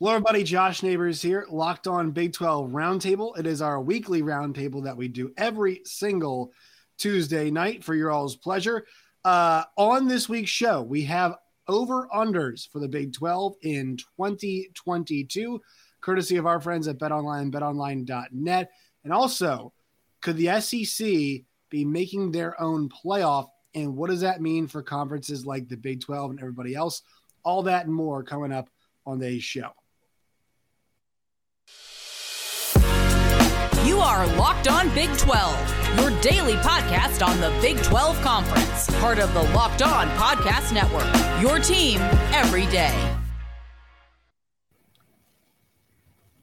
Hello, everybody. Josh Neighbors here, Locked On Big 12 Roundtable. It is our weekly roundtable that we do every single Tuesday night for your all's pleasure. Uh, on this week's show, we have over unders for the Big 12 in 2022, courtesy of our friends at BetOnline, betonline.net. And also, could the SEC be making their own playoff? And what does that mean for conferences like the Big 12 and everybody else? All that and more coming up on today's show. You are Locked On Big 12, your daily podcast on the Big 12 Conference, part of the Locked On Podcast Network. Your team every day.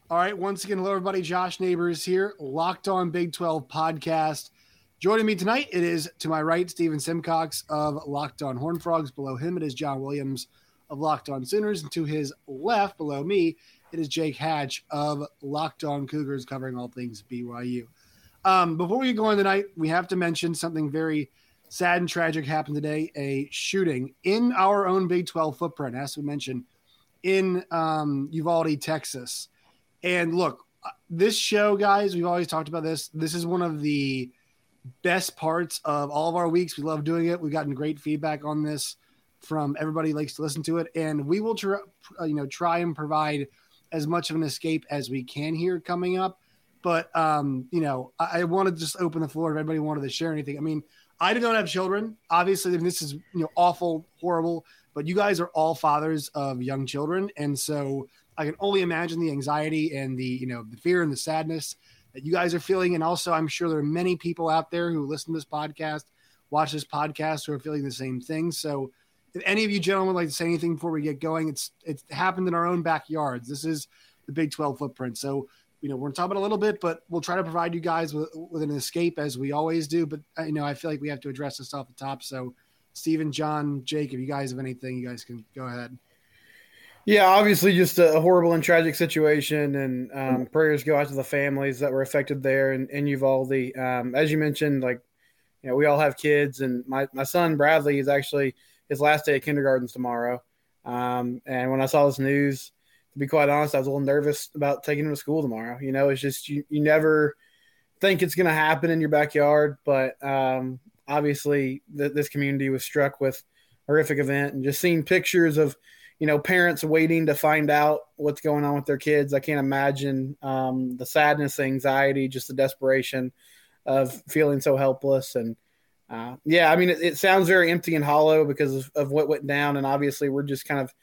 All right, once again, hello everybody. Josh Neighbors here, Locked On Big 12 podcast. Joining me tonight, it is to my right, Stephen Simcox of Locked On Horn Frogs. Below him, it is John Williams of Locked On Sooners. And to his left, below me, it is Jake Hatch of Locked On Cougars covering all things BYU. Um, before we go on tonight, we have to mention something very sad and tragic happened today a shooting in our own Big 12 footprint, as we mentioned, in um, Uvalde, Texas. And look, uh, this show, guys, we've always talked about this. This is one of the best parts of all of our weeks. We love doing it. We've gotten great feedback on this from everybody likes to listen to it, and we will, try, uh, you know, try and provide as much of an escape as we can here coming up. But um, you know, I, I want to just open the floor if anybody wanted to share anything. I mean, I do not have children. Obviously, this is you know awful, horrible. But you guys are all fathers of young children, and so I can only imagine the anxiety and the you know the fear and the sadness that you guys are feeling. And also, I'm sure there are many people out there who listen to this podcast, watch this podcast, who are feeling the same thing. So if any of you gentlemen would like to say anything before we get going, it's it's happened in our own backyards. This is the Big 12 footprint. So, you know, we're talking about a little bit, but we'll try to provide you guys with, with an escape as we always do. But, uh, you know, I feel like we have to address this off the top. So, Stephen, John, Jake, if you guys have anything, you guys can go ahead. Yeah, obviously, just a horrible and tragic situation, and um, prayers go out to the families that were affected there in, in Uvalde. Um, as you mentioned, like you know, we all have kids, and my my son Bradley is actually his last day of kindergarten's tomorrow. Um, and when I saw this news, to be quite honest, I was a little nervous about taking him to school tomorrow. You know, it's just you, you never think it's going to happen in your backyard, but um, obviously th- this community was struck with horrific event and just seeing pictures of you know parents waiting to find out what's going on with their kids. I can't imagine um, the sadness, the anxiety, just the desperation of feeling so helpless and uh, yeah, I mean, it, it, sounds very empty and hollow because of, of, what went down, and obviously we're just kind of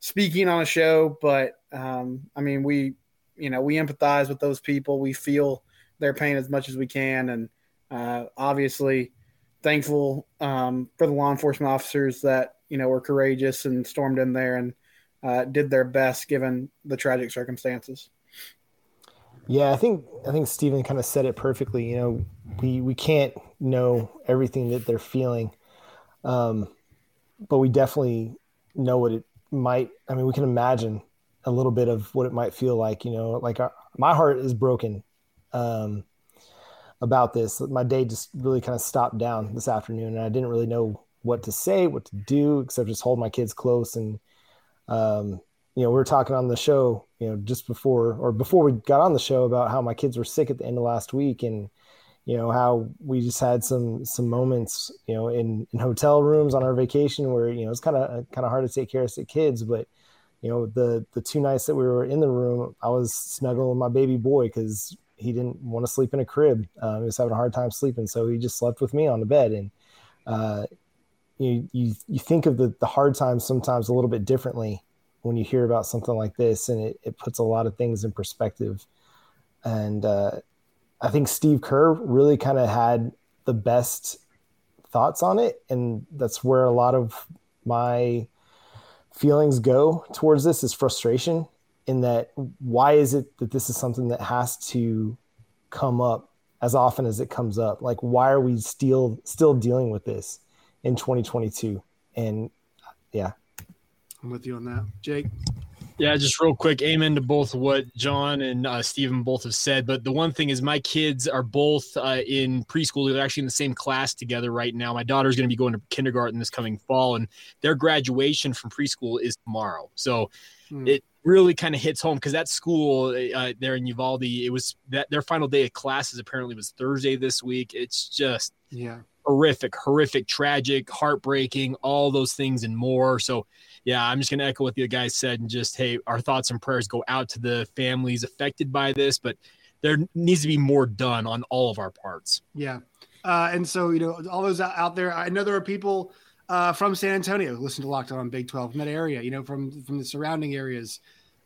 speaking on a show. But um, I mean, we, you know, we empathize with those people. We feel their pain as much as we can, and uh, obviously thankful um, for the law enforcement officers that you know were courageous and stormed in there and uh, did their best given the tragic circumstances. Yeah, I think I think Stephen kind of said it perfectly. You know, we we can't know everything that they're feeling, um, but we definitely know what it might. I mean, we can imagine a little bit of what it might feel like. You know, like our, uh, my heart is broken um, about this. My day just really kind of stopped down this afternoon, and I didn't really know what to say, what to do, except just hold my kids close and um, you know, we were talking on the show, you know, just before or before we got on the show about how my kids were sick at the end of last week and you know how we just had some some moments you know in, in hotel rooms on our vacation where you know it's kind of kind of hard to take care of sick kids but you know the the two nights that we were in the room i was snuggling my baby boy because he didn't want to sleep in a crib. Um, he was having a hard time sleeping so he just slept with me on the bed. And uh, you, you you think of the the hard times sometimes a little bit differently when you hear about something like this and it, it puts a lot of things in perspective. And uh, i think steve kerr really kind of had the best thoughts on it and that's where a lot of my feelings go towards this is frustration in that why is it that this is something that has to come up as often as it comes up? Like why are we still still dealing with this in 2022 and yeah. I'm with you on that, Jake. Yeah, just real quick, amen to both what John and uh, Stephen both have said. But the one thing is, my kids are both uh, in preschool. They're actually in the same class together right now. My daughter's going to be going to kindergarten this coming fall, and their graduation from preschool is tomorrow. So hmm. it really kind of hits home because that school uh, there in Uvalde, it was that their final day of classes apparently was Thursday this week. It's just yeah horrific, horrific, tragic, heartbreaking, all those things and more. So yeah, I'm just going to echo what the guys said and just, hey, our thoughts and prayers go out to the families affected by this, but there needs to be more done on all of our parts. Yeah. Uh, and so, you know, all those out there, I know there are people uh, from San Antonio who listen to Locked On Big 12 from that area, you know, from, from the surrounding areas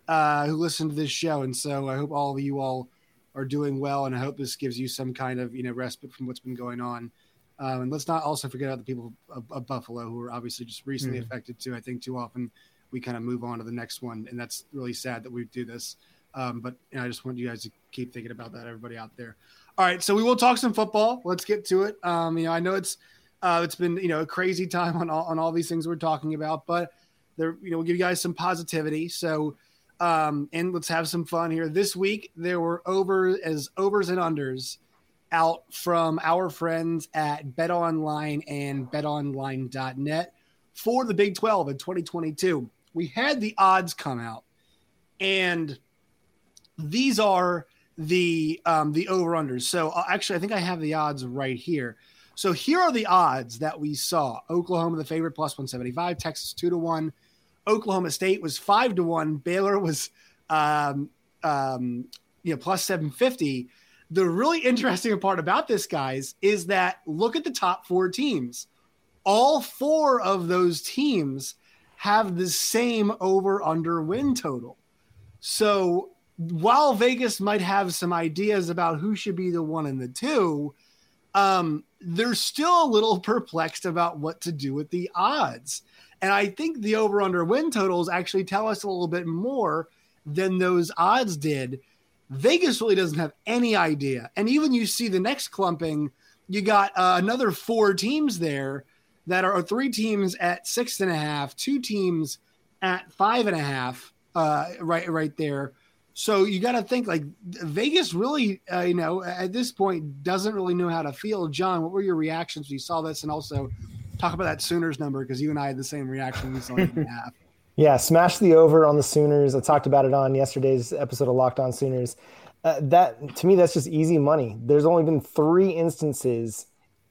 uh, who listen to this show. And so I hope all of you all are doing well. And I hope this gives you some kind of, you know, respite from what's been going on. Um, and let's not also forget about the people of, of Buffalo who are obviously just recently mm-hmm. affected too. I think too often we kind of move on to the next one, and that's really sad that we do this. Um, but you know, I just want you guys to keep thinking about that, everybody out there. All right, so we will talk some football. Let's get to it. Um, you know, I know it's uh, it's been you know a crazy time on all on all these things we're talking about, but there you know we'll give you guys some positivity. So um, and let's have some fun here. This week there were over as overs and unders out from our friends at Bet Online and betonline.net for the Big 12 in 2022. We had the odds come out, and these are the um, the over unders. So uh, actually, I think I have the odds right here. So here are the odds that we saw: Oklahoma the favorite plus 175, Texas two to one, Oklahoma State was five to one, Baylor was um, um, you know plus 750 the really interesting part about this, guys, is that look at the top four teams. All four of those teams have the same over under win total. So while Vegas might have some ideas about who should be the one and the two, um, they're still a little perplexed about what to do with the odds. And I think the over under win totals actually tell us a little bit more than those odds did Vegas really doesn't have any idea. And even you see the next clumping, you got uh, another four teams there that are three teams at six and a half, two teams at five and a half, uh, right, right there. So you got to think like Vegas really, uh, you know, at this point doesn't really know how to feel. John, what were your reactions when you saw this? And also talk about that Sooners number because you and I had the same reaction we saw eight and a half. Yeah, smash the over on the Sooners. I talked about it on yesterday's episode of Locked On Sooners. Uh, that to me, that's just easy money. There's only been three instances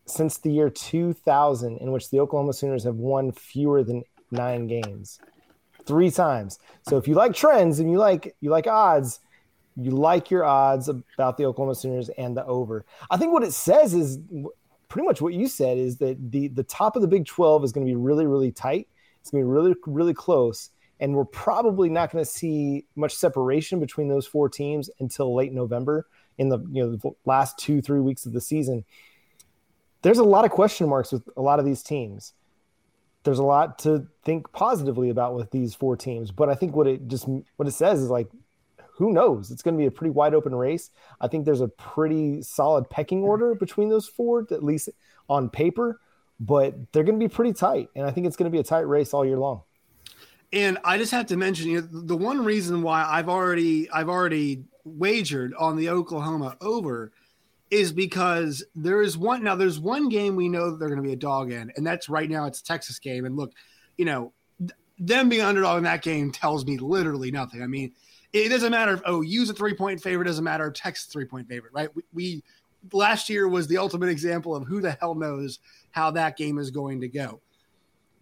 since the year 2000 in which the Oklahoma Sooners have won fewer than nine games. Three times. So if you like trends and you like you like odds, you like your odds about the Oklahoma Sooners and the over. I think what it says is pretty much what you said is that the the top of the Big 12 is going to be really really tight it's going to be really, really close. And we're probably not going to see much separation between those four teams until late November in the you know the last two, three weeks of the season. There's a lot of question marks with a lot of these teams. There's a lot to think positively about with these four teams, but I think what it just what it says is like who knows? It's going to be a pretty wide open race. I think there's a pretty solid pecking order between those four, at least on paper but they're going to be pretty tight. And I think it's going to be a tight race all year long. And I just have to mention, you know, the one reason why I've already I've already wagered on the Oklahoma over is because there is one now there's one game we know that they're going to be a dog in, and that's right now it's a Texas game. And look, you know, them being underdog in that game tells me literally nothing. I mean, it doesn't matter if oh use a three point favorite doesn't matter if Texas three point favorite, right? We, we last year was the ultimate example of who the hell knows how that game is going to go.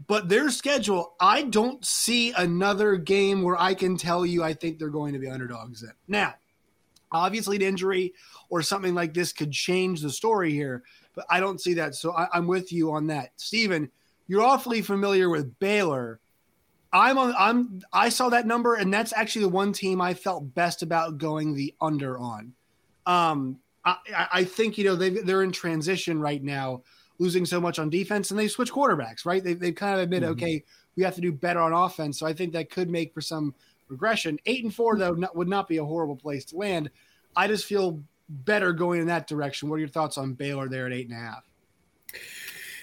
But their schedule, I don't see another game where I can tell you I think they're going to be underdogs in. Now, obviously, an injury or something like this could change the story here, but I don't see that. So I, am with you on that. Steven, you're awfully familiar with Baylor. I'm on I'm I saw that number, and that's actually the one team I felt best about going the under on. Um, I, I think you know they they're in transition right now losing so much on defense, and they switch quarterbacks, right? They, they've kind of admitted, mm-hmm. okay, we have to do better on offense. So I think that could make for some regression. Eight and four, though, not, would not be a horrible place to land. I just feel better going in that direction. What are your thoughts on Baylor there at eight and a half?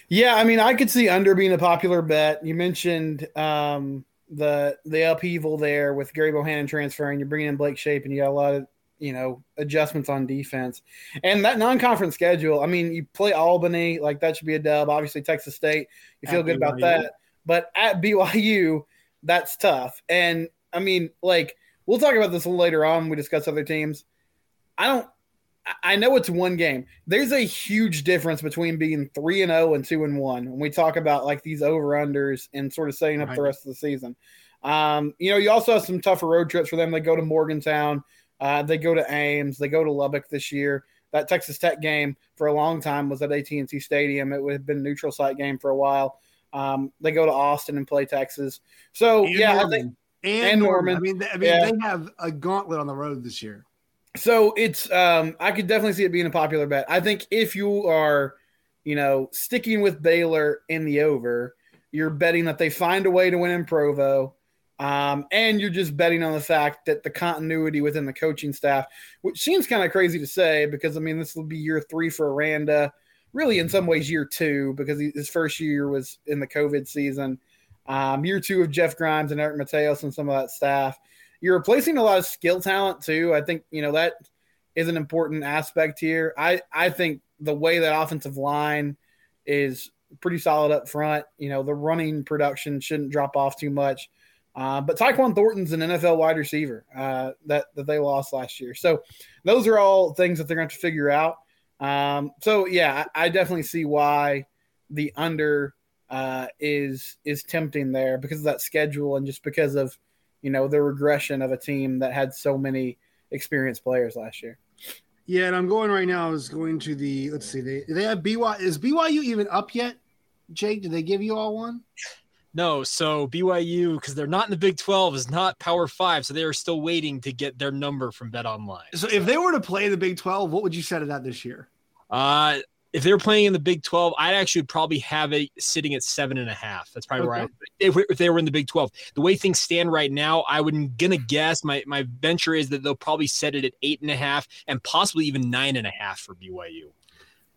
Yeah, I mean, I could see under being a popular bet. You mentioned, um, the the upheaval there with Gerry Bohanon transferring. You're bringing in Blake Shapen, and you got a lot of you know adjustments on defense. And that non-conference schedule. I mean, you play Albany, like that should be a dub. Obviously, Texas State. You feel At good about that. But at BYU, that's tough. And I mean, like we'll talk about this a little later on when we discuss other teams. I don't. I- know it's one game. There's a huge difference between being three and zero and two and one when we talk about like these over unders and sort of setting up the rest of the season. Um, you know, you also have some tougher road trips for them. They go to Morgantown, uh, they go to Ames, they go to Lubbock this year. That Texas Tech game for a long time was at AT&T Stadium. It would have been a neutral site game for a while. Um, they go to Austin and play Texas. So And yeah, I think and, and Norman. Norman. I mean, they, I mean, Yeah. they have a gauntlet on the road this year. So it's um I could definitely see it being a popular bet. I think if you are, you know, sticking with Baylor in the over, you're betting that they find a way to win in Provo. Um, and you're just betting on the fact that the continuity within the coaching staff, which seems kind of crazy to say because I mean this will be year three for Aranda, really in some ways year two because his first year was in the COVID season. Um, year two of Jeff Grimes and Eric Mateos and some of that staff you're replacing a lot of skill talent too. I think you know that is an important aspect here. I I think the way that offensive line is pretty solid up front. You know the running production shouldn't drop off too much. Uh, but Tyquan Thornton's an NFL wide receiver uh, that that they lost last year. So those are all things that they're going to figure out. Um, so yeah, I, I definitely see why the under uh, is is tempting there because of that schedule and just because of you know the regression of a team that had so many experienced players last year. Yeah, and I'm going right now. I was going to the let's see. They they have BYU. Is BYU even up yet? Jake, did they give you all one? No, so BYU because they're not in the Big Twelve is not Power Five, so they are still waiting to get their number from Bet Online. So if they were to play the Big 12, what would you set it at this year? Uh, if they're playing in the Big Twelve, I'd actually probably have it sitting at seven and a half. That's probably where I, if, if they were in the Big Twelve. The way things stand right now, I would gonna guess my my venture is that they'll probably set it at eight and a half and possibly even nine and a half for BYU.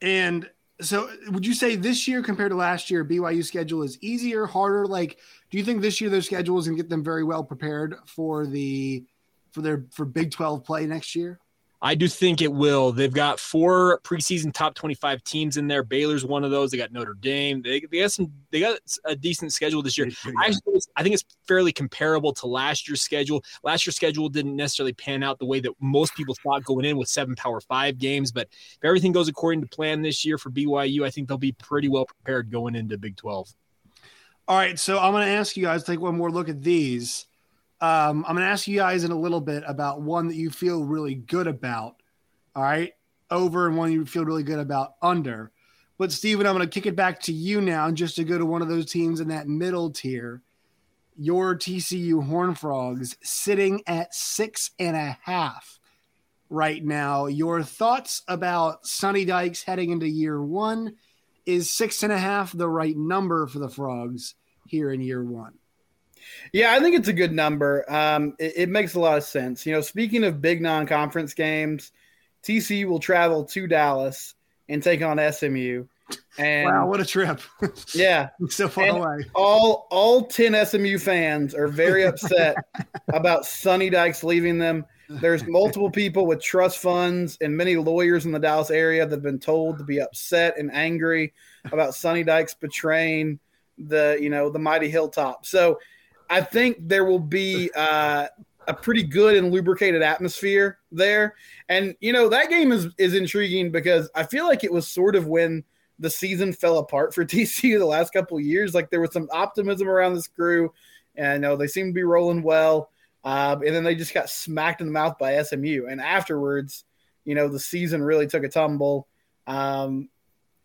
And so would you say this year compared to last year, BYU schedule is easier, harder? Like, do you think this year their schedule is gonna get them very well prepared for the for their for Big 12 play next year? I do think it will. They've got four preseason top 25 teams in there. Baylor's one of those. They got Notre Dame. They, they got some. They got a decent schedule this year. I, actually, think it's- I think it's fairly comparable to last year's schedule. Last year's schedule didn't necessarily pan out the way that most people thought going in with seven Power Five games. But if everything goes according to plan this year for BYU, I think they'll be pretty well prepared going into Big 12. All right, so I'm going to ask you guys to take one more look at these. Um, I'm going to ask you guys in a little bit about one that you feel really good about. All right, over and one you feel really good about under. But Steven, I'm going to kick it back to you now, just to go to one of those teams in that middle tier. Your TCU Horn Frogs sitting at six and a half right now. Your thoughts about Sonny Dykes heading into year one? Is six and a half the right number for the Frogs here in year one? Yeah, I think it's a good number. Um, it, it makes a lot of sense. You know, speaking of big non-conference games, TCU will travel to Dallas and take on SMU. And wow, what a trip! yeah, so far And- away. all all 10 SMU fans are very upset about Sonny Dykes leaving them. There's multiple people with trust funds and many lawyers in the Dallas area that have been told to be upset and angry about Sonny Dykes betraying the you know the mighty hilltop. So I think there will be uh, a pretty good and lubricated atmosphere there. And you know that game is is intriguing because I feel like it was sort of when the season fell apart for TCU the last couple years. Like there was some optimism around this crew, and I know they seem to be rolling well. Um, and then they just got smacked in the mouth by SMU. And afterwards, you know, the season really took a tumble. Um,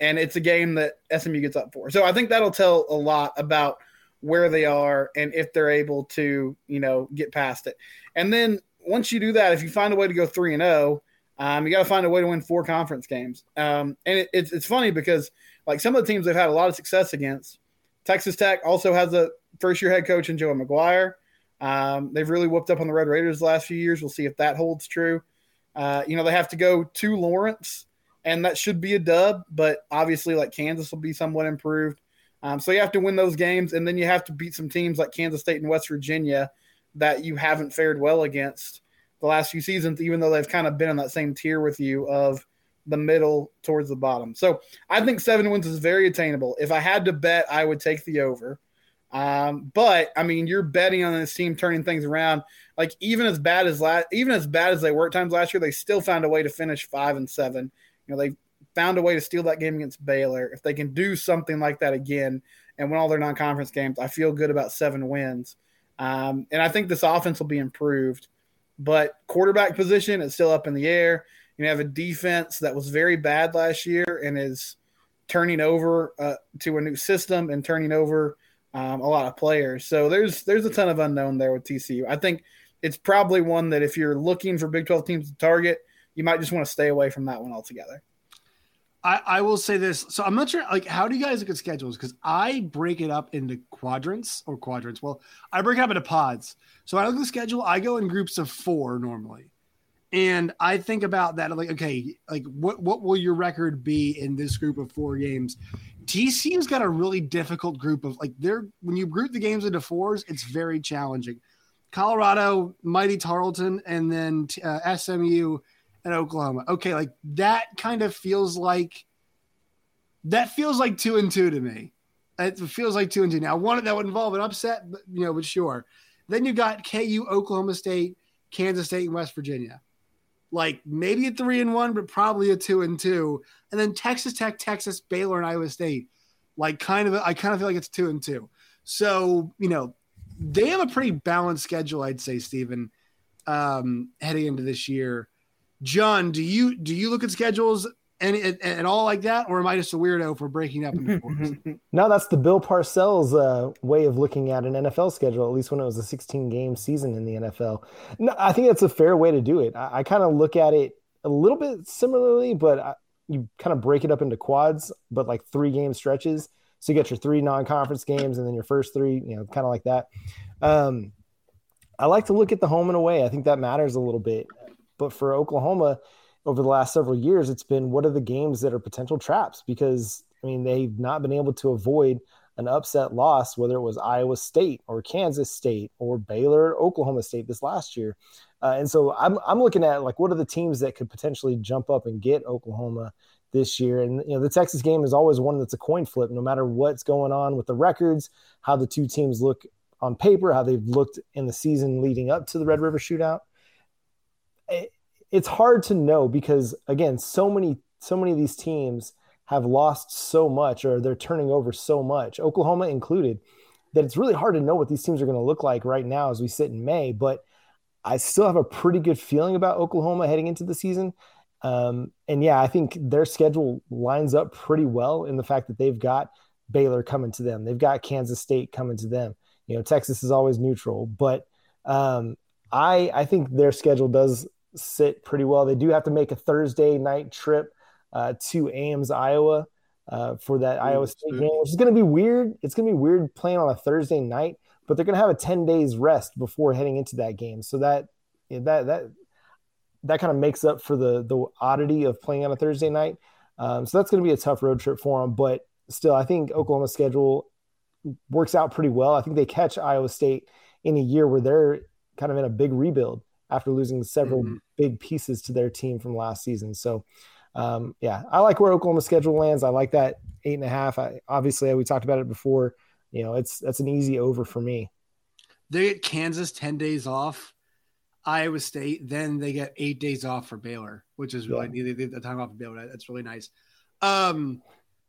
and it's a game that SMU gets up for. So I think that'll tell a lot about where they are and if they're able to, you know, get past it. And then once you do that, if you find a way to go three and zero, um, you got to find a way to win four conference games. Um, and it, it's it's funny because like some of the teams they've had a lot of success against. Texas Tech also has a first year head coach in Joe McGuire. Um, they've really whooped up on the Red Raiders the last few years. We'll see if that holds true. Uh, you know, they have to go to Lawrence, and that should be a dub, but obviously, like Kansas will be somewhat improved. Um, so you have to win those games, and then you have to beat some teams like Kansas State and West Virginia that you haven't fared well against the last few seasons, even though they've kind of been in that same tier with you of the middle towards the bottom. So I think seven wins is very attainable. If I had to bet, I would take the over. Um, but I mean, you're betting on this team turning things around. Like even as bad as last, even as bad as they were at times last year, they still found a way to finish five and seven. You know, they found a way to steal that game against Baylor. If they can do something like that again and win all their non-conference games, I feel good about seven wins. Um, and I think this offense will be improved. But quarterback position is still up in the air. You have a defense that was very bad last year and is turning over uh, to a new system and turning over um, a lot of players. So there's there's a ton of unknown there with TCU. I think it's probably one that if you're looking for Big 12 teams to target, you might just want to stay away from that one altogether. I, I will say this. So I'm not sure, like, how do you guys look at schedules? Because I break it up into quadrants or quadrants. Well, I break it up into pods. So I look at the schedule, I go in groups of four normally. And I think about that, like, okay, like what what will your record be in this group of four games? TCU's got a really difficult group of like they're when you group the games into fours, it's very challenging. Colorado, Mighty Tarleton, and then uh, SMU and Oklahoma. Okay, like that kind of feels like that feels like two and two to me. It feels like two and two. Now, one that would involve an upset, but, you know, but sure. Then you got KU, Oklahoma State, Kansas State, and West Virginia. Like maybe a three and one, but probably a two and two. And then Texas Tech, Texas, Baylor, and Iowa State. Like kind of, I kind of feel like it's two and two. So you know, they have a pretty balanced schedule, I'd say, Stephen, um, heading into this year. John, do you do you look at schedules and and all like that, or am I just a weirdo for breaking up into fours? no, that's the Bill Parcells uh, way of looking at an NFL schedule. At least when it was a 16 game season in the NFL. No, I think that's a fair way to do it. I, I kind of look at it a little bit similarly, but I, you kind of break it up into quads, but like three game stretches. So you get your three non conference games, and then your first three, you know, kind of like that. Um, I like to look at the home and away. I think that matters a little bit. But for Oklahoma, over the last several years, it's been what are the games that are potential traps? Because I mean, they've not been able to avoid an upset loss, whether it was Iowa State or Kansas State or Baylor, or Oklahoma State this last year. Uh, and so I'm, I'm looking at like what are the teams that could potentially jump up and get Oklahoma this year. And you know, the Texas game is always one that's a coin flip, no matter what's going on with the records, how the two teams look on paper, how they've looked in the season leading up to the Red River Shootout it's hard to know because again, so many so many of these teams have lost so much or they're turning over so much, Oklahoma included, that it's really hard to know what these teams are going to look like right now as we sit in May. But I still have a pretty good feeling about Oklahoma heading into the season. Um, and yeah, I think their schedule lines up pretty well in the fact that they've got Baylor coming to them, they've got Kansas State coming to them. You know, Texas is always neutral, but um, I I think their schedule does sit pretty well. They do have to make a Thursday night trip uh, to Ames, Iowa, uh, for that Iowa State game, which is going to be weird. It's going to be weird playing on a Thursday night, but they're going to have a ten days rest before heading into that game. So that that that that kind of makes up for the the oddity of playing on a Thursday night. Um, so that's going to be a tough road trip for them, but still, I think Oklahoma's schedule works out pretty well. I think they catch Iowa State in a year where they're kind of in a big rebuild after losing several mm-hmm. big pieces to their team from last season. So, um, yeah, I like where Oklahoma schedule lands. I like that eight and a half. I, obviously, we talked about it before. You know, it's that's an easy over for me. They get Kansas ten days off, Iowa State, then they get eight days off for Baylor, which is really yeah. the, the time off of Baylor. That's really nice. Um,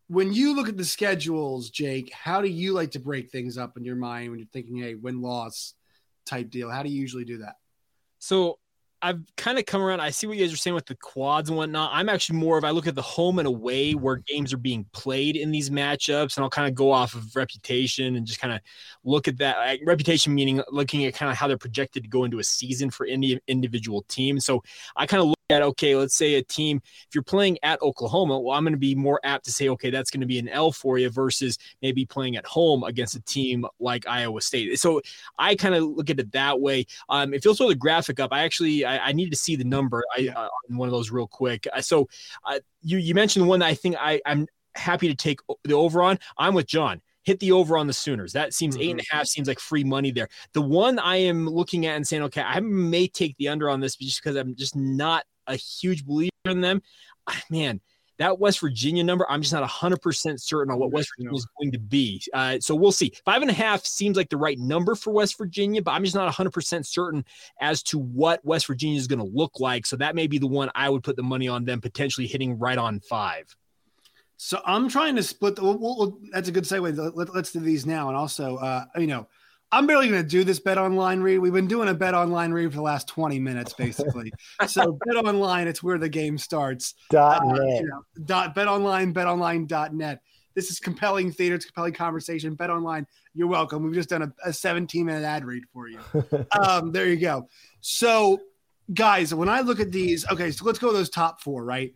when you look at the schedules, Jake, how do you like to break things up in your mind when you're thinking, hey, win loss type deal? How do you usually do that? So I've kind of come around. I see what you guys are saying with the quads and whatnot. I'm actually more of I look at the home and away where games are being played in these matchups, and I'll kind of go off of reputation and just kind of look at that. Like, reputation meaning looking at kind of how they're projected to go into a season for any individual team. So I kind of look at okay, let's say a team, if you're playing at Oklahoma, well, I'm going to be more apt to say, okay, that's going to be an L for you versus maybe playing at home against a team like Iowa State. So I kind of look at it that way. Um, if you'll throw the graphic up, I actually I, I need to see the number I, uh, on one of those real quick. Uh, so uh, you you mentioned the one that I think I I'm happy to take the over on. I'm with John hit the over on the Sooners. That seems Mhm. eight and a half seems like free money there. The one I am looking at and saying, okay, I may take the under on this just because I'm just not a huge believer in them. Ah, Man, that West Virginia number, I'm just not 100% certain on what West Virginia is going to be. Uh, so we'll see. Five and a half seems like the right number for West Virginia, but I'm just not 100% certain as to what West Virginia is going to look like. So that may be the one I would put the money on them potentially hitting right on five. So I'm trying to split. The, we'll, we'll, that's a good segue. Let, us do these now. And also, uh, you know, I'm barely going to do this bet online read. We've been doing a bet online read for the last 20 minutes, basically. so bet online, it's where the game starts. Dot Uh, net. you know, dot bet online, betonline.net. This is compelling theater. It's compelling conversation. Bet online. You're welcome. We've just done a, a 17 minute ad read for you. um, there you go. So, guys, when I look at these, okay, so let's go those top four, right?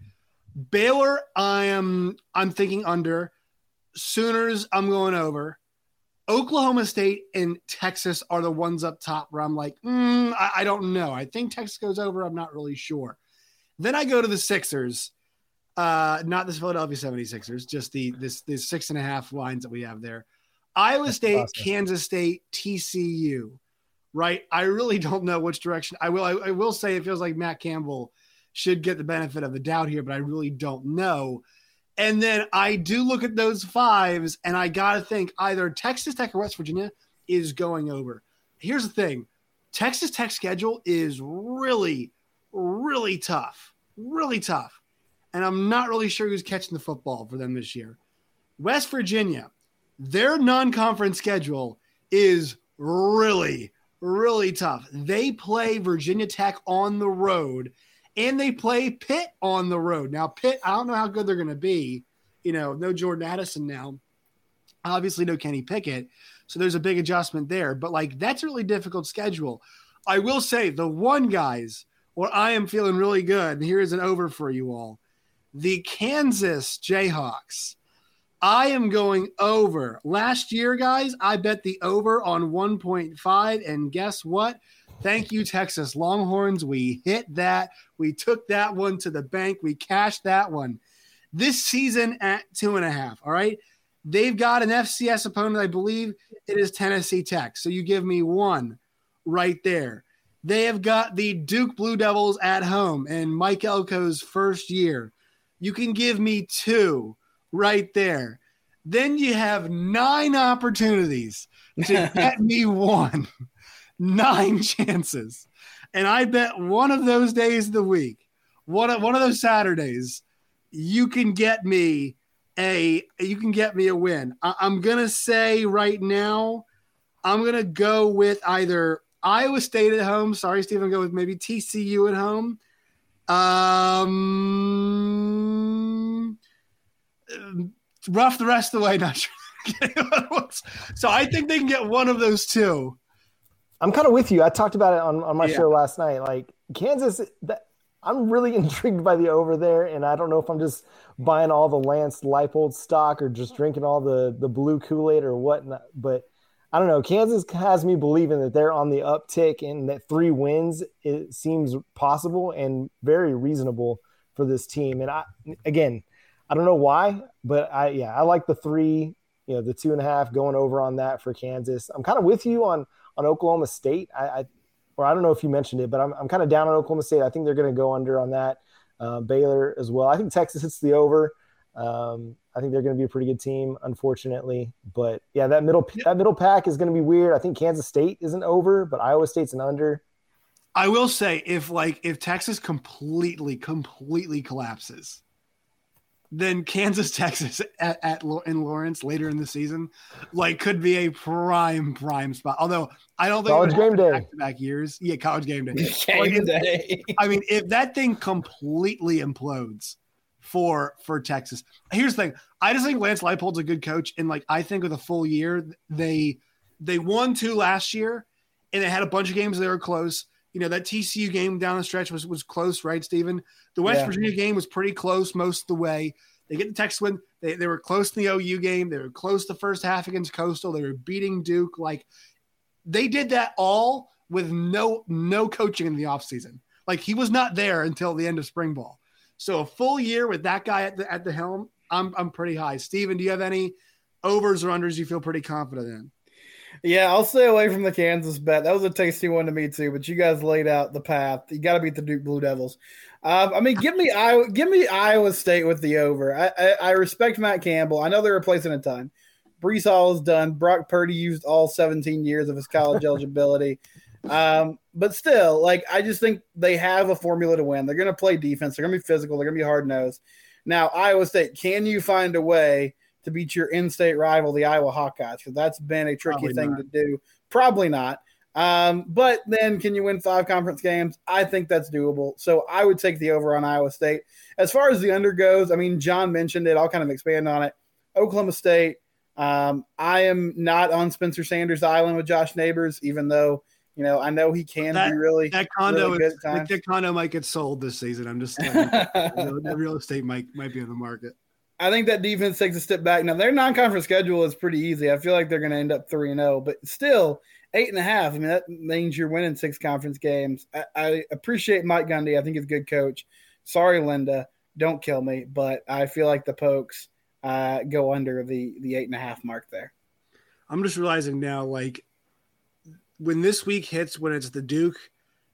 Baylor, I am I'm thinking under. Sooners, I'm going over. Oklahoma State and Texas are the ones up top where I'm like, mm, I, I don't know. I think Texas goes over. I'm not really sure. Then I go to the Sixers, uh, not the Philadelphia 76ers, just the this this six and a half lines that we have there. Iowa That's State, awesome. Kansas State, TCU. Right. I really don't know which direction. I will. I, I will say it feels like Matt Campbell should get the benefit of the doubt here, but I really don't know. And then I do look at those fives, and I got to think either Texas Tech or West Virginia is going over. Here's the thing Texas Tech schedule is really, really tough. Really tough. And I'm not really sure who's catching the football for them this year. West Virginia, their non conference schedule is really, really tough. They play Virginia Tech on the road and they play Pitt on the road. Now, Pitt, I don't know how good they're going to be. You know, no Jordan Addison now. Obviously, no Kenny Pickett. So there's a big adjustment there. But like, that's a really difficult schedule. I will say the one guys where I am feeling really good, and here is an over for you all the Kansas Jayhawks. I am going over. Last year, guys, I bet the over on 1.5. And guess what? Thank you, Texas Longhorns. We hit that. We took that one to the bank. We cashed that one. This season at two and a half. All right. They've got an FCS opponent. I believe it is Tennessee Tech. So you give me one right there. They have got the Duke Blue Devils at home in Mike Elko's first year. You can give me two right there. Then you have nine opportunities to get me one. Nine chances. And I bet one of those days of the week, one of, one of those Saturdays, you can get me a you can get me a win. I, I'm gonna say right now, I'm gonna go with either Iowa State at home. Sorry, Steve, I'm going with maybe TCU at home. Um, rough the rest of the way. Not sure. so I think they can get one of those two. I'm kind of with you. I talked about it on, on my Yeah. show last night. Like Kansas, that, I'm really intrigued by the over there, and I don't know if I'm just buying all the Lance Leipold stock or just drinking all the the blue Kool Aid or whatnot. But I don't know. Kansas has me believing that they're on the uptick and that three wins it seems possible and very reasonable for this team. And I again, I don't know why, but I yeah, I like the three. You know, the two and a half going over on that for Kansas. I'm kind of with you on on Oklahoma State. I, I or I don't know if you mentioned it, but I'm, I'm kind of down on Oklahoma State. I think they're going to go under on that. Uh, Baylor as well. I think Texas hits the over. Um, I think they're going to be a pretty good team, unfortunately. But yeah, that middle that middle pack is going to be weird. I think Kansas State isn't over, but Iowa State's an under. I will say if like if Texas completely completely collapses, then Kansas Texas at, at in Lawrence later in the season like could be a prime prime spot. Although I don't think College game day. back years. Yeah, college game day. Game day. I mean, if that thing completely implodes for for Texas, here's the thing. I just think Lance Leipold's a good coach, and like I think with a full year, they they won two last year, and they had a bunch of games that were close. You know that TCU game down the stretch was was close, right, Stephen? The West Yeah. Virginia game was pretty close most of the way. They get the Texas win. They, they were close in the OU game. They were close the first half against Coastal. They were beating Duke. Like they did that all with no no coaching in the offseason. Like he was not there until the end of spring ball. So a full year with that guy at the at the helm, I'm I'm pretty high. Steven, do you have any overs or unders you feel pretty confident in? Yeah, I'll stay away from the Kansas bet. That was a tasty one to me too. But you guys laid out the path. You got to beat the Duke Blue Devils. Um, I mean, give me Iowa. Give me Iowa State with the over. I, I, I respect Matt Campbell. I know they're replacing a ton. Breece Hall is done. Brock Purdy used all 17 years of his college eligibility. Um, but still, like I just think they have a formula to win. They're going to play defense. They're going to be physical. They're going to be hard nosed. Now, Iowa State, can you find a way to beat your in-state rival, the Iowa Hawkeyes? Because that's been a tricky Probably thing not. to do. Probably not. Um, but then, can you win five conference games? I think that's doable. So I would take the over on Iowa State. As far as the under goes, I mean, John mentioned it. I'll kind of expand on it. Oklahoma State. Um, I am not on Spencer Sanders Island with Josh Neighbors, even though you know I know he can That- be really. That condo, Really is, that condo might get sold this season. I'm just saying. You know, the real estate might might be on the market. I think that defense takes a step back. Now their non-conference schedule is pretty easy. I feel like they're going to end up three and zero, but still eight and a half. I mean that means you're winning six conference games. I, I appreciate Mike Gundy. I think he's a good coach. Sorry, Linda, don't kill me, but I feel like the Pokes uh, go under the the eight and a half mark there. I'm just realizing now, like when this week hits, when it's the Duke,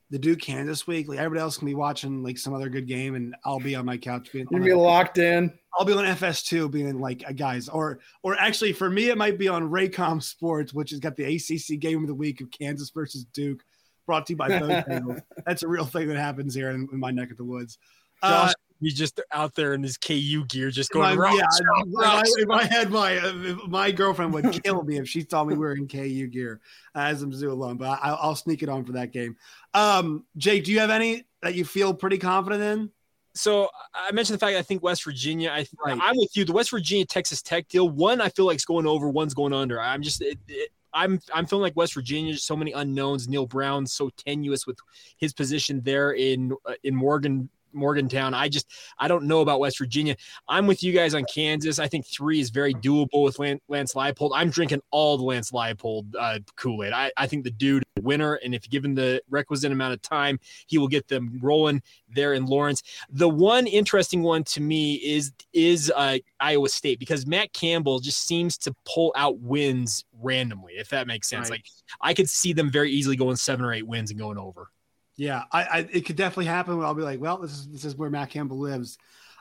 the Duke Kansas week, like everybody else can be watching like some other good game, and I'll be on my couch being. Gonna be locked in. I'll be on FS2 being like guys, or or actually for me it might be on Raycom Sports, which has got the ACC game of the week of Kansas versus Duke, brought to you by Bojangles. That's a real thing that happens here in, in my neck of the woods. Uh, He's just out there in his KU gear, just my, going. yeah, "Rock, in my, rock, in my head, my uh, my girlfriend would kill me if she saw me wearing KU gear as I'm Mizzou alone. But I, I'll sneak it on for that game. Um, Jake, do you have any that you feel pretty confident in? So I mentioned the fact that I think West Virginia. I Right. I'm with you. The West Virginia Texas Tech deal. One I feel like is going over. One's going under. I'm just. It, it, I'm I'm feeling like West Virginia. So many unknowns. Neal Brown so tenuous with his position there in uh, in Morgan. Morgantown. I just I don't know about West Virginia. I'm with you guys on Kansas. I think three is very doable with Lan- Lance Leipold. I'm drinking all the Lance Leipold uh, Kool Aid. I, I think the dude winner, and if given the requisite amount of time, he will get them rolling there in Lawrence. The one interesting one to me is is uh, Iowa State because Matt Campbell just seems to pull out wins randomly, if that makes sense. Right. Like I could see them very easily going seven or eight wins and going over. Yeah, I, I it could definitely happen. I'll be like, well, this is this is where Matt Campbell lives.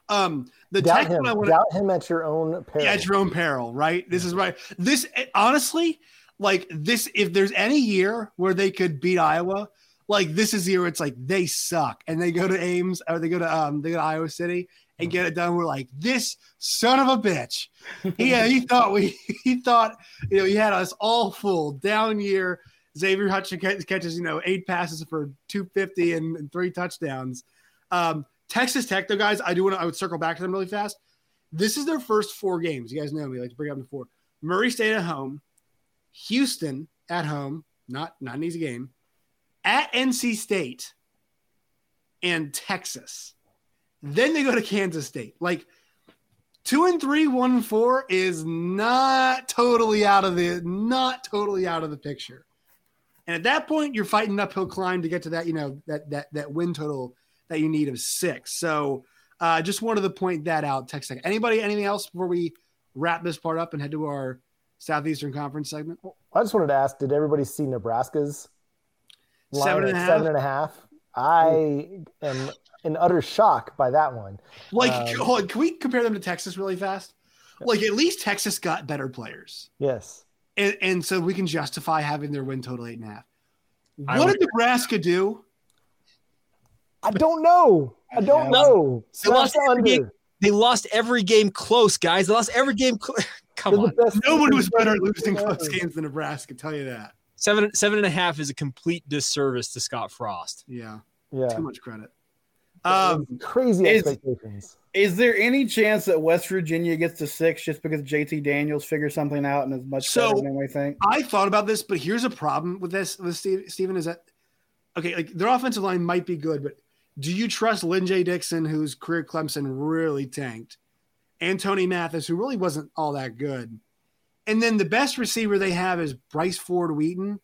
Um, the doubt tech him. want Doubt him at your own peril. Yeah, at your own peril, right? This is right. This honestly, like this, if there's any year where they could beat Iowa, like this is the year it's like they suck and they go to Ames or they go to um they go to Iowa City and get it done. We're like, this son of a bitch. Yeah, he thought we he thought you know he had us all fooled. Down year, Xavier Hutchinson catches, you know, eight passes for 250 and, and three touchdowns. Um, Texas Tech, though, guys, I do want to I would circle back to them really fast. This is their first four games. You guys know me, I like to bring up the four. Murray State at home, Houston at home, not not an easy game, at NC State, and Texas. Then they go to Kansas State. Like two and three, one and four is not totally out of the not totally out of the picture. And at that point, you're fighting an uphill climb to get to that, you know, that that that win total that you need of six. So uh, just wanted to point that out. Text Tech. Anybody, anything else before we wrap this part up and head to our Southeastern Conference segment? I just wanted to ask: Did everybody see Nebraska's line seven, and at seven and a half? I am in utter shock by that one. Like, Um, hold on, can we compare them to Texas really fast? Like, at least Texas got better players. Yes. And, and so we can justify having their win total eight and a half. What would- did Nebraska do? I don't know. I don't know. They lost every game. They lost every game close, guys. They lost every game. Cl- Come They're on, Nobody was better at ever. losing close games than Nebraska. Tell you that. seven seven and a half is a complete disservice to Scott Frost. Yeah, Yeah. too much credit. Um, Crazy Is- expectations. Is there any chance that West Virginia gets to six just because JT Daniels figures something out and is much So- better than we think? I thought about this, but here's a problem with this with Steve, Steven is that okay, like their offensive line might be good, but do you trust Lyn-J Dixon, whose career Clemson really tanked, and Tony Mathis, who really wasn't all that good? And then the best receiver they have is Bryce Ford Wheaton,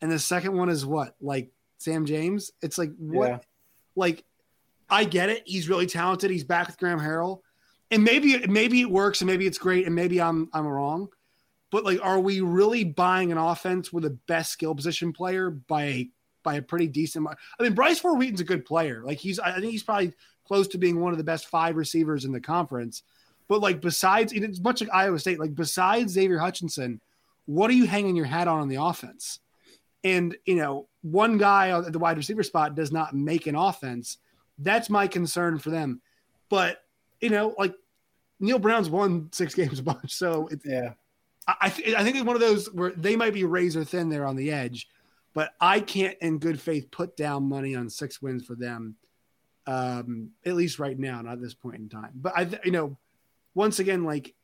and the second one is what? Like Sam James? It's like what Yeah. like I get it. He's really talented. He's back with Graham Harrell. And maybe maybe it works and maybe it's great and maybe I'm I'm wrong. but like, are we really buying an offense with the best skill position player by a by a pretty decent? I mean, Bryce Ford Wheaton's a good player. Like he's, I think he's probably close to being one of the best five receivers in the conference. But like, besides, it's much like Iowa State. Like besides Xavier Hutchinson, what are you hanging your hat on on the offense? And you know, one guy at the wide receiver spot does not make an offense. That's my concern for them. But you know, like Neal Brown's won six games a bunch, so it's, yeah. I, th- I think it's one of those where they might be razor thin there on the edge, but I can't, in good faith, put down money on six wins for them. Um, at least right now, not at this point in time. But I, th- you know, once again, like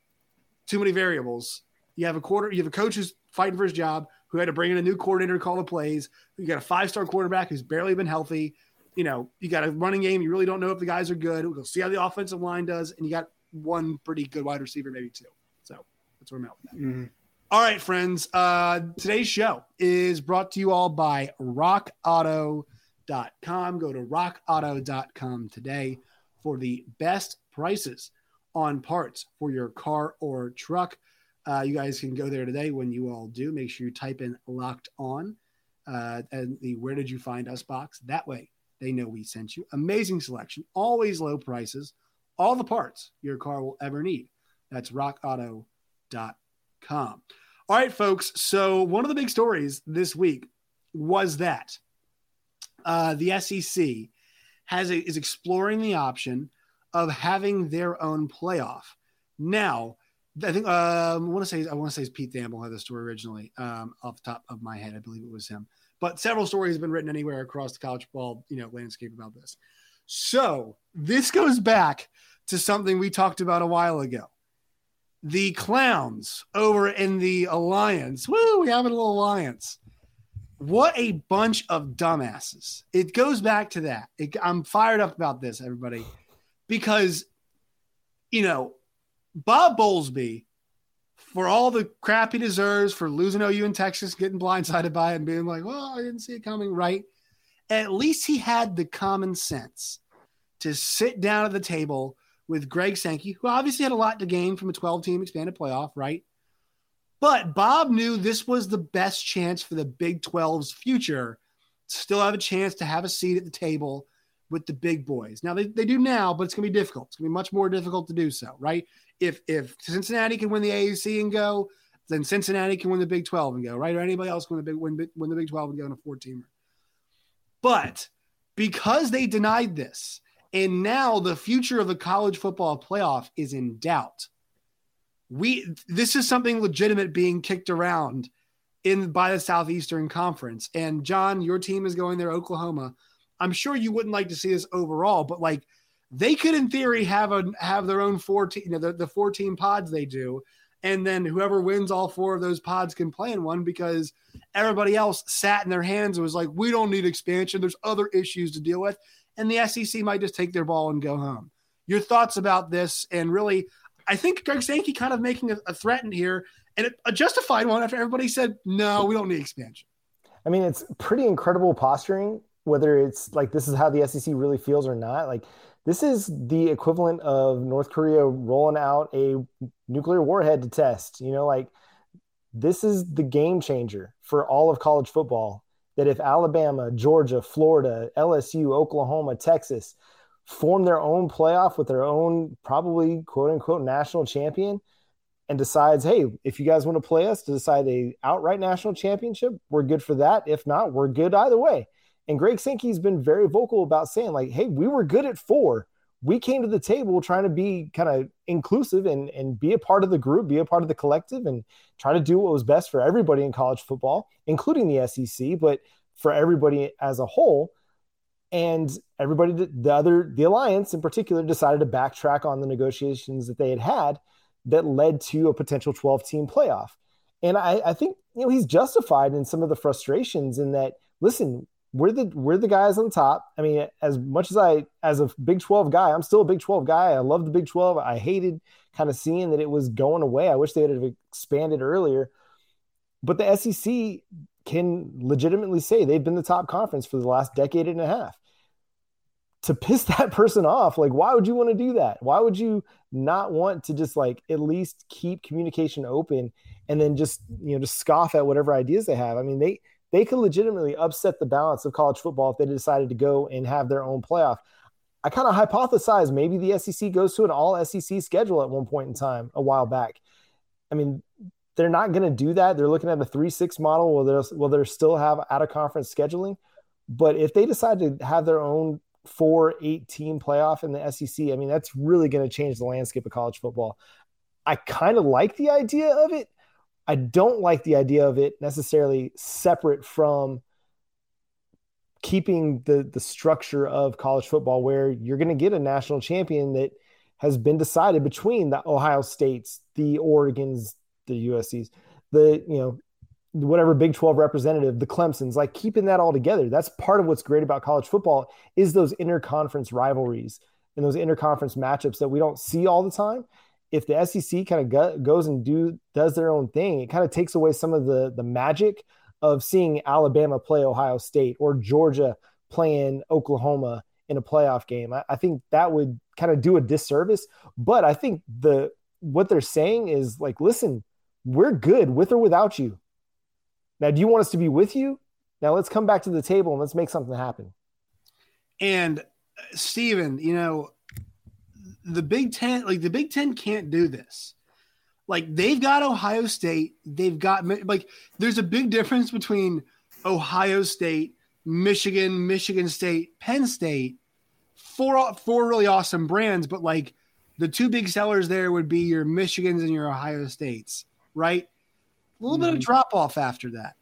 too many variables. You have a quarter, you have a coach who's fighting for his job, who had to bring in a new coordinator to call the plays. You got a five star quarterback who's barely been healthy. You know, you got a running game. You really don't know if the guys are good. We'll see how the offensive line does, and you got one pretty good wide receiver, maybe two. So that's where I'm at with that. Mm-hmm. All right, friends. Uh, today's show is brought to you all by RockAuto.com. Go to RockAuto.com today for the best prices on parts for your car or truck. Uh, you guys can go there today. When you all do, make sure you type in locked on uh, and the where did you find us box. That way they know we sent you. Amazing selection, always low prices, all the parts your car will ever need. That's rockauto.com. All right, folks. So, one of the big stories this week was that uh, the SEC has a, is exploring the option of having their own playoff. Now, I think um, I want to say I want to say it's Pete Thamel had the story originally um, off the top of my head. I believe it was him, but several stories have been written anywhere across the college ball you know landscape about this. So this goes back to something we talked about a while ago. The clowns over in the alliance. Woo! We have a little alliance. What a bunch of dumbasses! It goes back to that. It, I'm fired up about this, everybody, because you know Bob Bowlesby, for all the crap he deserves for losing OU in Texas, getting blindsided by it and being like, well, I didn't see it coming, right? At least he had the common sense to sit down at the table with Greg Sankey, who obviously had a lot to gain from a 12 team expanded playoff, right? But Bob knew this was the best chance for the Big 12's future still have a chance to have a seat at the table with the big boys. Now they, they do now, but it's gonna be difficult. It's gonna be much more difficult to do so, right? If if Cincinnati can win the AAC and go, then Cincinnati can win the Big 12 and go, right? Or anybody else win the big win, win the Big 12 and go in a 14 But because they denied this, and now the future of the college football playoff is in doubt. We this is something legitimate being kicked around in by the Southeastern Conference. And John, your team is going there, Oklahoma. I'm sure you wouldn't like to see this overall, but like they could in theory have a have their own four team, you know, the, the team pods they do. And then whoever wins all four of those pods can play in one because everybody else sat in their hands and was like, we don't need expansion. There's other issues to deal with. And the SEC might just take their ball and go home. Your thoughts about this? And really, I think Greg Sankey kind of making a, a threat in here and it, a justified one after everybody said, no, we don't need expansion. I mean, it's pretty incredible posturing whether it's like this is how the SEC really feels or not. Like this is the equivalent of North Korea rolling out a nuclear warhead to test. You know, like this is the game changer for all of college football. That if Alabama, Georgia, Florida, LSU, Oklahoma, Texas form their own playoff with their own probably quote unquote national champion and decides, hey, if you guys want to play us to decide a outright national championship, we're good for that. If not, we're good either way. And Greg Sankey's been very vocal about saying, like, hey, we were good at four. We came to the table trying to be kind of inclusive and, and be a part of the group, be a part of the collective, and try to do what was best for everybody in college football, including the SEC, but for everybody as a whole. And everybody, the other, the alliance in particular, decided to backtrack on the negotiations that they had had that led to a potential 12 team playoff. And I, I think, you know, he's justified in some of the frustrations in that, listen, we're the we're the guys on top. I mean, as much as I as a Big 12 guy, I'm still a Big 12 guy. I love the Big 12. I hated kind of seeing that it was going away. I wish they have expanded earlier. But the SEC can legitimately say they've been the top conference for the last decade and a half. To piss that person off, like why would you want to do that? Why would you not want to just like at least keep communication open and then just you know just scoff at whatever ideas they have? I mean, they they could legitimately upset the balance of college football if they decided to go and have their own playoff. I kind of hypothesize maybe the SEC goes to an all SEC schedule at one point in time a while back. I mean, they're not going to do that. They're looking at a three six model where they'll, will they still have out of conference scheduling. But if they decide to have their own four eight team playoff in the SEC, I mean, that's really going to change the landscape of college football. I kind of like the idea of it. I don't like the idea of it necessarily separate from keeping the the structure of college football where you're going to get a national champion that has been decided between the Ohio States, the Oregons, the USC's, the you know whatever Big 12 representative, the Clemsons, like keeping that all together. That's part of what's great about college football is those interconference rivalries and those interconference matchups that we don't see all the time. If the SEC kind of go, goes and do does their own thing, it kind of takes away some of the the magic of seeing Alabama play Ohio State or Georgia playing Oklahoma in a playoff game. I, I think that would kind of do a disservice. But I think the what they're saying is like, listen, we're good with or without you. Now, do you want us to be with you? Now let's come back to the table and let's make something happen. And uh, Stephen, you know, the Big Ten, like the Big Ten can't do this. Like they've got Ohio State, they've got like there's a big difference between Ohio State, Michigan, Michigan State, Penn State, four four really awesome brands, but like the two big sellers there would be your Michigans and your Ohio States, right? A little mm-hmm. bit of mm-hmm. drop off after that.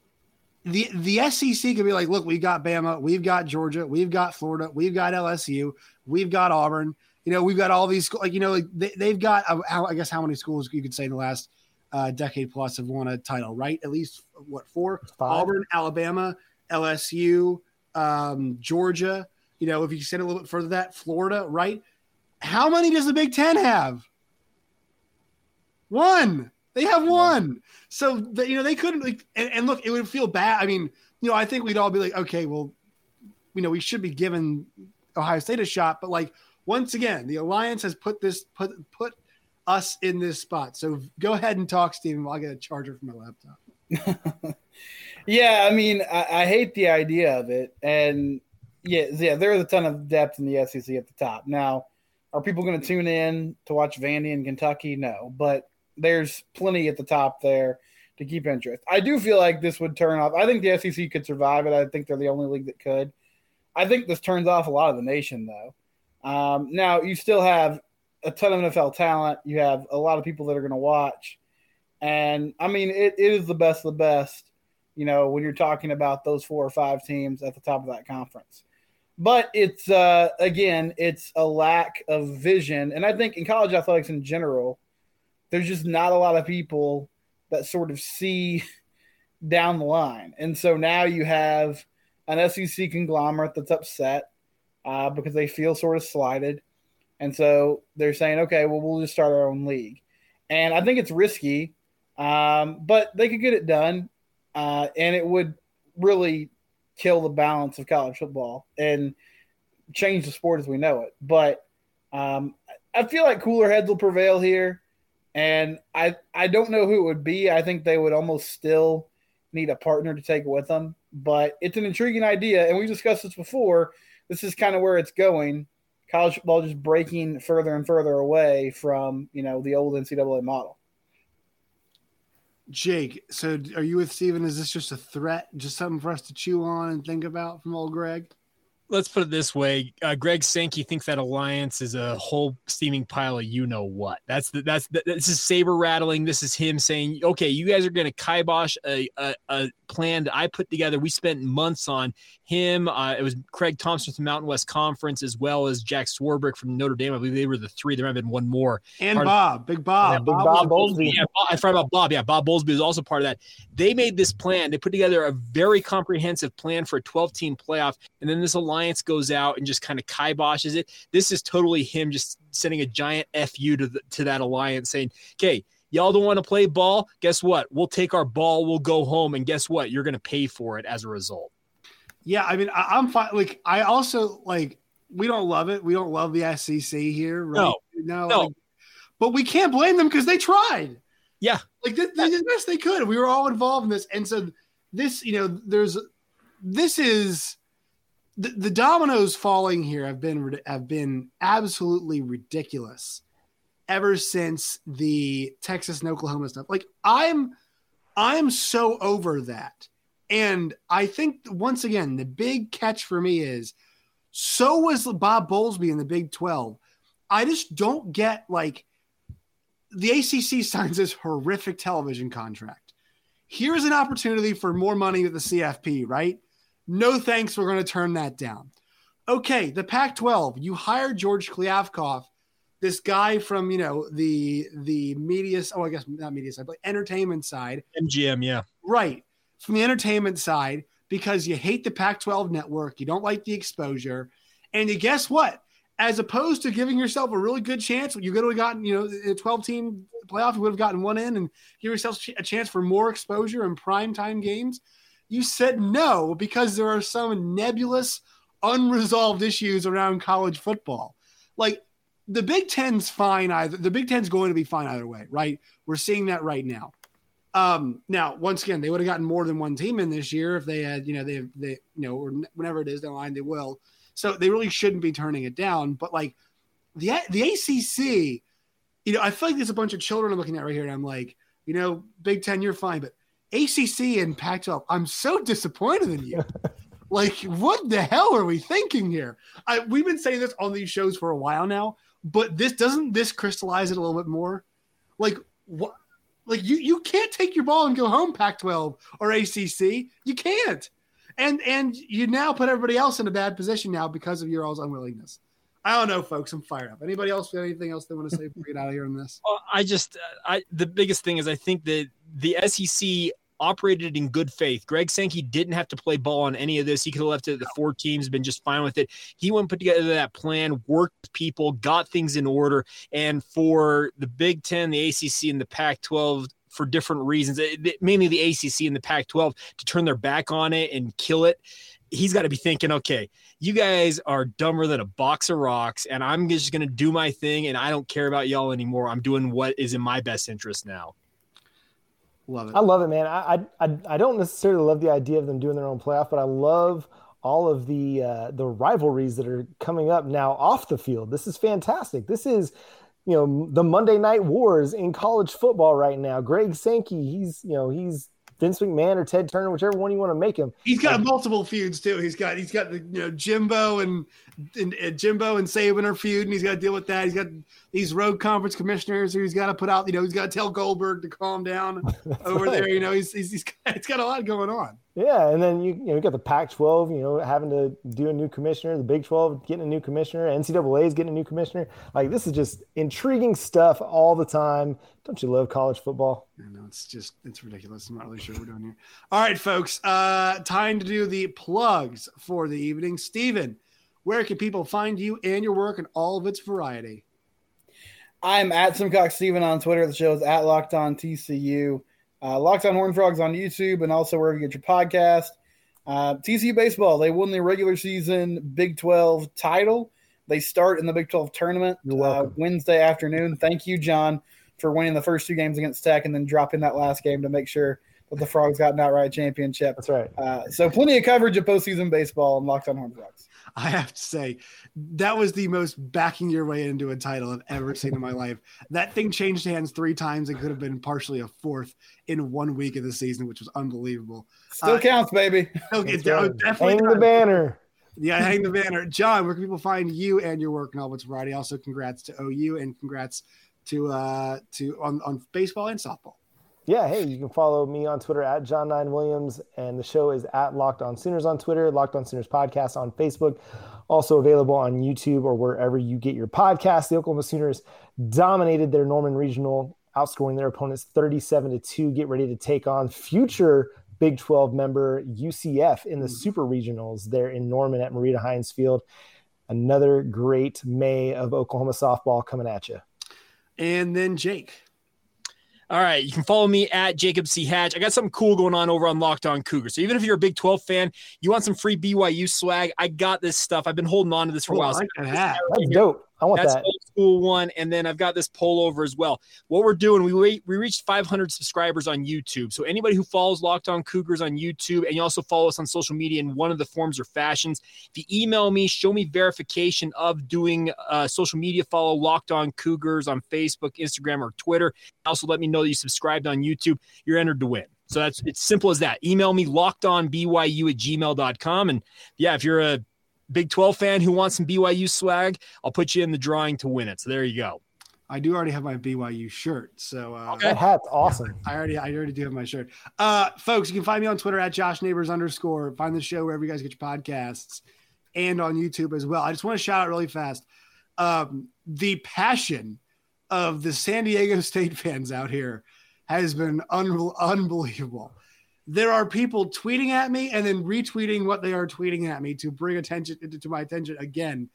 The the SEC could be like, look, we've got Bama, we've got Georgia, we've got Florida, we've got LSU, we've got Auburn. You know, we've got all these like you know, like they, have got uh, I guess how many schools you could say in the last uh, decade plus have won a title, right? At least what four? Five. Auburn, Alabama, LSU, um, Georgia. You know, if you extend a little bit further, that Florida, right? How many does the Big Ten have? One. They have one. So the, you know they couldn't like and, and, look, it would feel bad. I mean, you know, I think we'd all be like, okay, well, you know, we should be giving Ohio State a shot, but like once again, the alliance has put this put put us in this spot. So go ahead and talk, Steven, while I get a charger for my laptop. yeah, I mean, I, I, hate the idea of it, and yeah, yeah, there is a ton of depth in the SEC at the top. Now, are people going to tune in to watch Vandy and Kentucky? No, but there's plenty at the top there to keep interest. I do feel like this would turn off. I think the SEC could survive it. I think they're the only league that could. I think this turns off a lot of the nation, though. Um, now, you still have a ton of NFL talent. You have a lot of people that are going to watch. And I mean, it, it is the best of the best, you know, when you're talking about those four or five teams at the top of that conference. But it's, uh, again, it's a lack of vision. And I think in college athletics in general, there's just not a lot of people that sort of see down the line. And so now you have an SEC conglomerate that's upset uh, because they feel sort of slighted. And so they're saying, okay, well, we'll just start our own league. And I think it's risky, um, but they could get it done. Uh, and it would really kill the balance of college football and change the sport as we know it. But um, I feel like cooler heads will prevail here and I I don't know who it would be. I think they would almost still need a partner to take with them, but it's an intriguing idea, and we discussed this before. This is kind of where it's going. College football just breaking further and further away from you know the old NCAA model. Jake, so are you with Steven? Is this just a threat, just something for us to chew on and think about from old Greg? Let's put it this way: uh, Greg Sankey thinks that alliance is a whole steaming pile of you know what. That's the, that's the, this is saber rattling. This is him saying, "Okay, you guys are going to kibosh a, a, a plan that I put together. We spent months on him. Uh, it was Craig Thompson from Mountain West Conference, as well as Jack Swarbrick from Notre Dame. I believe they were the three. There might have been one more. And part Bob, of, Big Bob, yeah, Big Bob, Bob Bowlesby. Yeah, I forgot about Bob. Yeah, Bob Bowlesby was also part of that. They made this plan. They put together a very comprehensive plan for a 12 team playoff, and then this alliance goes out and just kind of kiboshes it. This is totally him just sending a giant fu to the, to that alliance, saying, "Okay." Y'all don't want to play ball? Guess what? We'll take our ball, we'll go home, and guess what? You're going to pay for it as a result. Yeah, I mean, I, am fine. Like, I also like we don't love it. We don't love the SEC here, right? No, no. no. Like, but we can't blame them because they tried. Yeah. Like they, they did the best they could. We were all involved in this. And so this, you know, there's this is the, the dominoes falling here have been have been absolutely ridiculous ever since the Texas and Oklahoma stuff. Like I'm I'm so over that. And I think once again, the big catch for me is so was Bob Bowlesby in the Big 12. I just don't get like the ACC signs this horrific television contract. Here's an opportunity for more money with the CFP, right? No thanks, we're going to turn that down. Okay, the Pac 12, you hired George Kliavkoff, this guy from, you know, the the media, oh, I guess not media side, but entertainment side. MGM, yeah. Right. From the entertainment side, because you hate the Pac 12 network, you don't like the exposure. And you guess what? As opposed to giving yourself a really good chance, you could have gotten, you know, a 12 team playoff, you would have gotten one in and give yourself a chance for more exposure and prime time games. You said no because there are some nebulous, unresolved issues around college football. Like the Big Ten's fine either. The Big Ten's going to be fine either way, right? We're seeing that right now. Um, now, once again, they would have gotten more than one team in this year if they had, you know, they, they, you know, or whenever it is down the line, they will. So they really shouldn't be turning it down. But like the the ACC, you know, I feel like there's a bunch of children I'm looking at right here, and I'm like, you know, Big Ten, you're fine, but ACC and Pac-12, I'm so disappointed in you. like, what the hell are we thinking here? I, we've been saying this on these shows for a while now, but this doesn't this crystallize it a little bit more? Like, what? Like you you can't take your ball and go home, Pac-12 or ACC. You can't. And and you now put everybody else in a bad position now because of your all's unwillingness. I don't know, folks. I'm fired up. Anybody else got anything else they want to say before we get out of here on this? Well, I just, uh, I the biggest thing is I think that the SEC operated in good faith. Greg Sankey didn't have to play ball on any of this. He could have left it the four teams, been just fine with it. He went put together that plan, worked people, got things in order. And for the Big Ten, the ACC, and the Pac 12 for different reasons, eh, mainly the ACC and the Pac 12, to turn their back on it and kill it. He's got to be thinking, okay, you guys are dumber than a box of rocks, and I'm just going to do my thing, and I don't care about y'all anymore. I'm doing what is in my best interest now. Love it. I love it, man. I, I I don't necessarily love the idea of them doing their own playoff, but I love all of the uh, the rivalries that are coming up now off the field. This is fantastic. This is you know the Monday Night Wars in college football right now. Greg Sankey, he's you know he's Vince McMahon or Ted Turner, whichever one you want to make him. He's got multiple feuds too. He's got he's got the you know Jimbo and, and, and Jimbo and Saban are feuding. He's got to deal with that. He's got these road conference commissioners who he's got to put out. You know, he's got to tell Goldberg to calm down over right. there. You know, he's he's, he's got, he's got a lot going on. Yeah, and then you you know you got the Pac-12, you know, having to do a new commissioner, the Big 12 getting a new commissioner, NCAA is getting a new commissioner. Like this is just intriguing stuff all the time. Don't you love college football? I know it's just it's ridiculous. I'm not really sure what we're doing here. All right, folks, uh, time to do the plugs for the evening. Stephen, where can people find you and your work in all of its variety? I'm at Simcox Steven on Twitter. The show is at Locked On TCU. Uh, Locked on Horn Frogs on YouTube and also wherever you get your podcast. Uh, TCU baseball, they won the regular season Big 12 title. They start in the Big 12 tournament uh, Wednesday afternoon. Thank you, John, for winning the first two games against Tech and then dropping that last game to make sure that the Frogs got an outright championship. That's right. Uh, so plenty of coverage of postseason baseball and Locked on Horn Frogs. I have to say, that was the most backing your way into a title I've ever seen in my life. That thing changed hands three times. It could have been partially a fourth in one week of the season, which was unbelievable. Still uh, counts, baby. Okay, definitely hang the banner. Yeah, hang the banner. John, where can people find you and your work in all its variety? Also, congrats to OU and congrats to uh to on, on baseball and softball. Yeah, hey, you can follow me on Twitter at John Nine Williams, and the show is at Locked On Sooners on Twitter, Locked On Sooners podcast on Facebook, also available on YouTube or wherever you get your podcast. The Oklahoma Sooners dominated their Norman Regional, outscoring their opponents 37 to 2. Get ready to take on future Big 12 member UCF in the mm-hmm. Super Regionals there in Norman at Marita Hynes Field. Another great May of Oklahoma softball coming at you. And then Jake. All right, you can follow me at Jacob C. Hatch. I got something cool going on over on Locked On Cougar. So even if you're a Big 12 fan, you want some free BYU swag, I got this stuff. I've been holding on to this for a while. I like that. That's dope. I want That's that. old school one, and then I've got this pullover as well. What we're doing, we wait, we reached 500 subscribers on YouTube. So anybody who follows Locked On Cougars on YouTube, and you also follow us on social media in one of the forms or fashions, if you email me, show me verification of doing uh, social media follow Locked On Cougars on Facebook, Instagram, or Twitter. Also, let me know that you subscribed on YouTube. You're entered to win. So that's it's simple as that. Email me lockedonbyu at gmail.com. And yeah, if you're a Big 12 fan who wants some BYU swag, I'll put you in the drawing to win it. So there you go. I do already have my BYU shirt, so uh, That hat's awesome. I already I already do have my shirt. Uh, folks, you can find me on Twitter at Josh Neighbors underscore. Find the show wherever you guys get your podcasts, and on YouTube as well. I just want to shout out really fast um, the passion of the San Diego State fans out here has been un- unbelievable. There are people tweeting at me and then retweeting what they are tweeting at me to bring attention to my attention again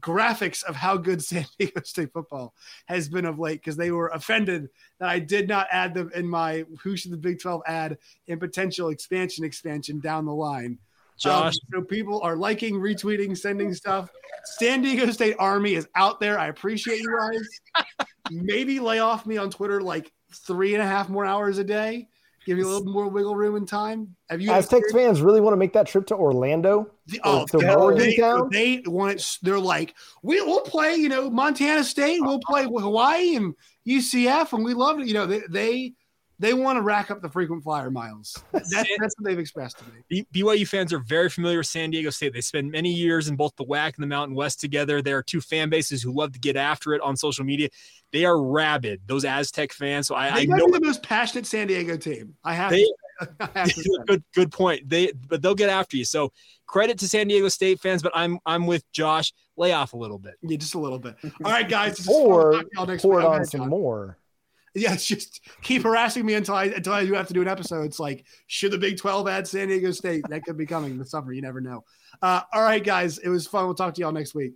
graphics of how good San Diego State football has been of late because they were offended that I did not add them in my who should the Big 12 add in potential expansion expansion down the line. Josh. Um, so people are liking, retweeting, sending stuff. San Diego State Army is out there. I appreciate you guys. Maybe lay off me on Twitter like three and a half more hours a day. Give you a little more wiggle room and time. Have you Aztecs fans really want to make that trip to Orlando? the, oh, to they- they, they want it. They're like, we, we'll play, you know, Montana State. We'll play Hawaii and UCF, and we love it. You know, they they, they want to rack up the frequent flyer miles. That's, that's what they've expressed to me. B- BYU fans are very familiar with San Diego State. They spend many years in both the WAC and the Mountain West together. There are two fan bases who love to get after it on social media. They are rabid, those Aztec fans. So I, I know the most passionate San Diego team. I have. They- to, I have to say. good good point. They but they'll get after you. So credit to San Diego State fans, but I'm I'm with Josh. Lay off a little bit. Yeah, just a little bit. All right, guys. this is fun. We'll Or talk to y'all next pour it on some John. more. Yeah, it's just keep harassing me until I until I do have to do an episode. It's like, should the Big 12 add San Diego State? That could be coming this summer. You never know. Uh, all right, guys. It was fun. We'll talk to y'all next week.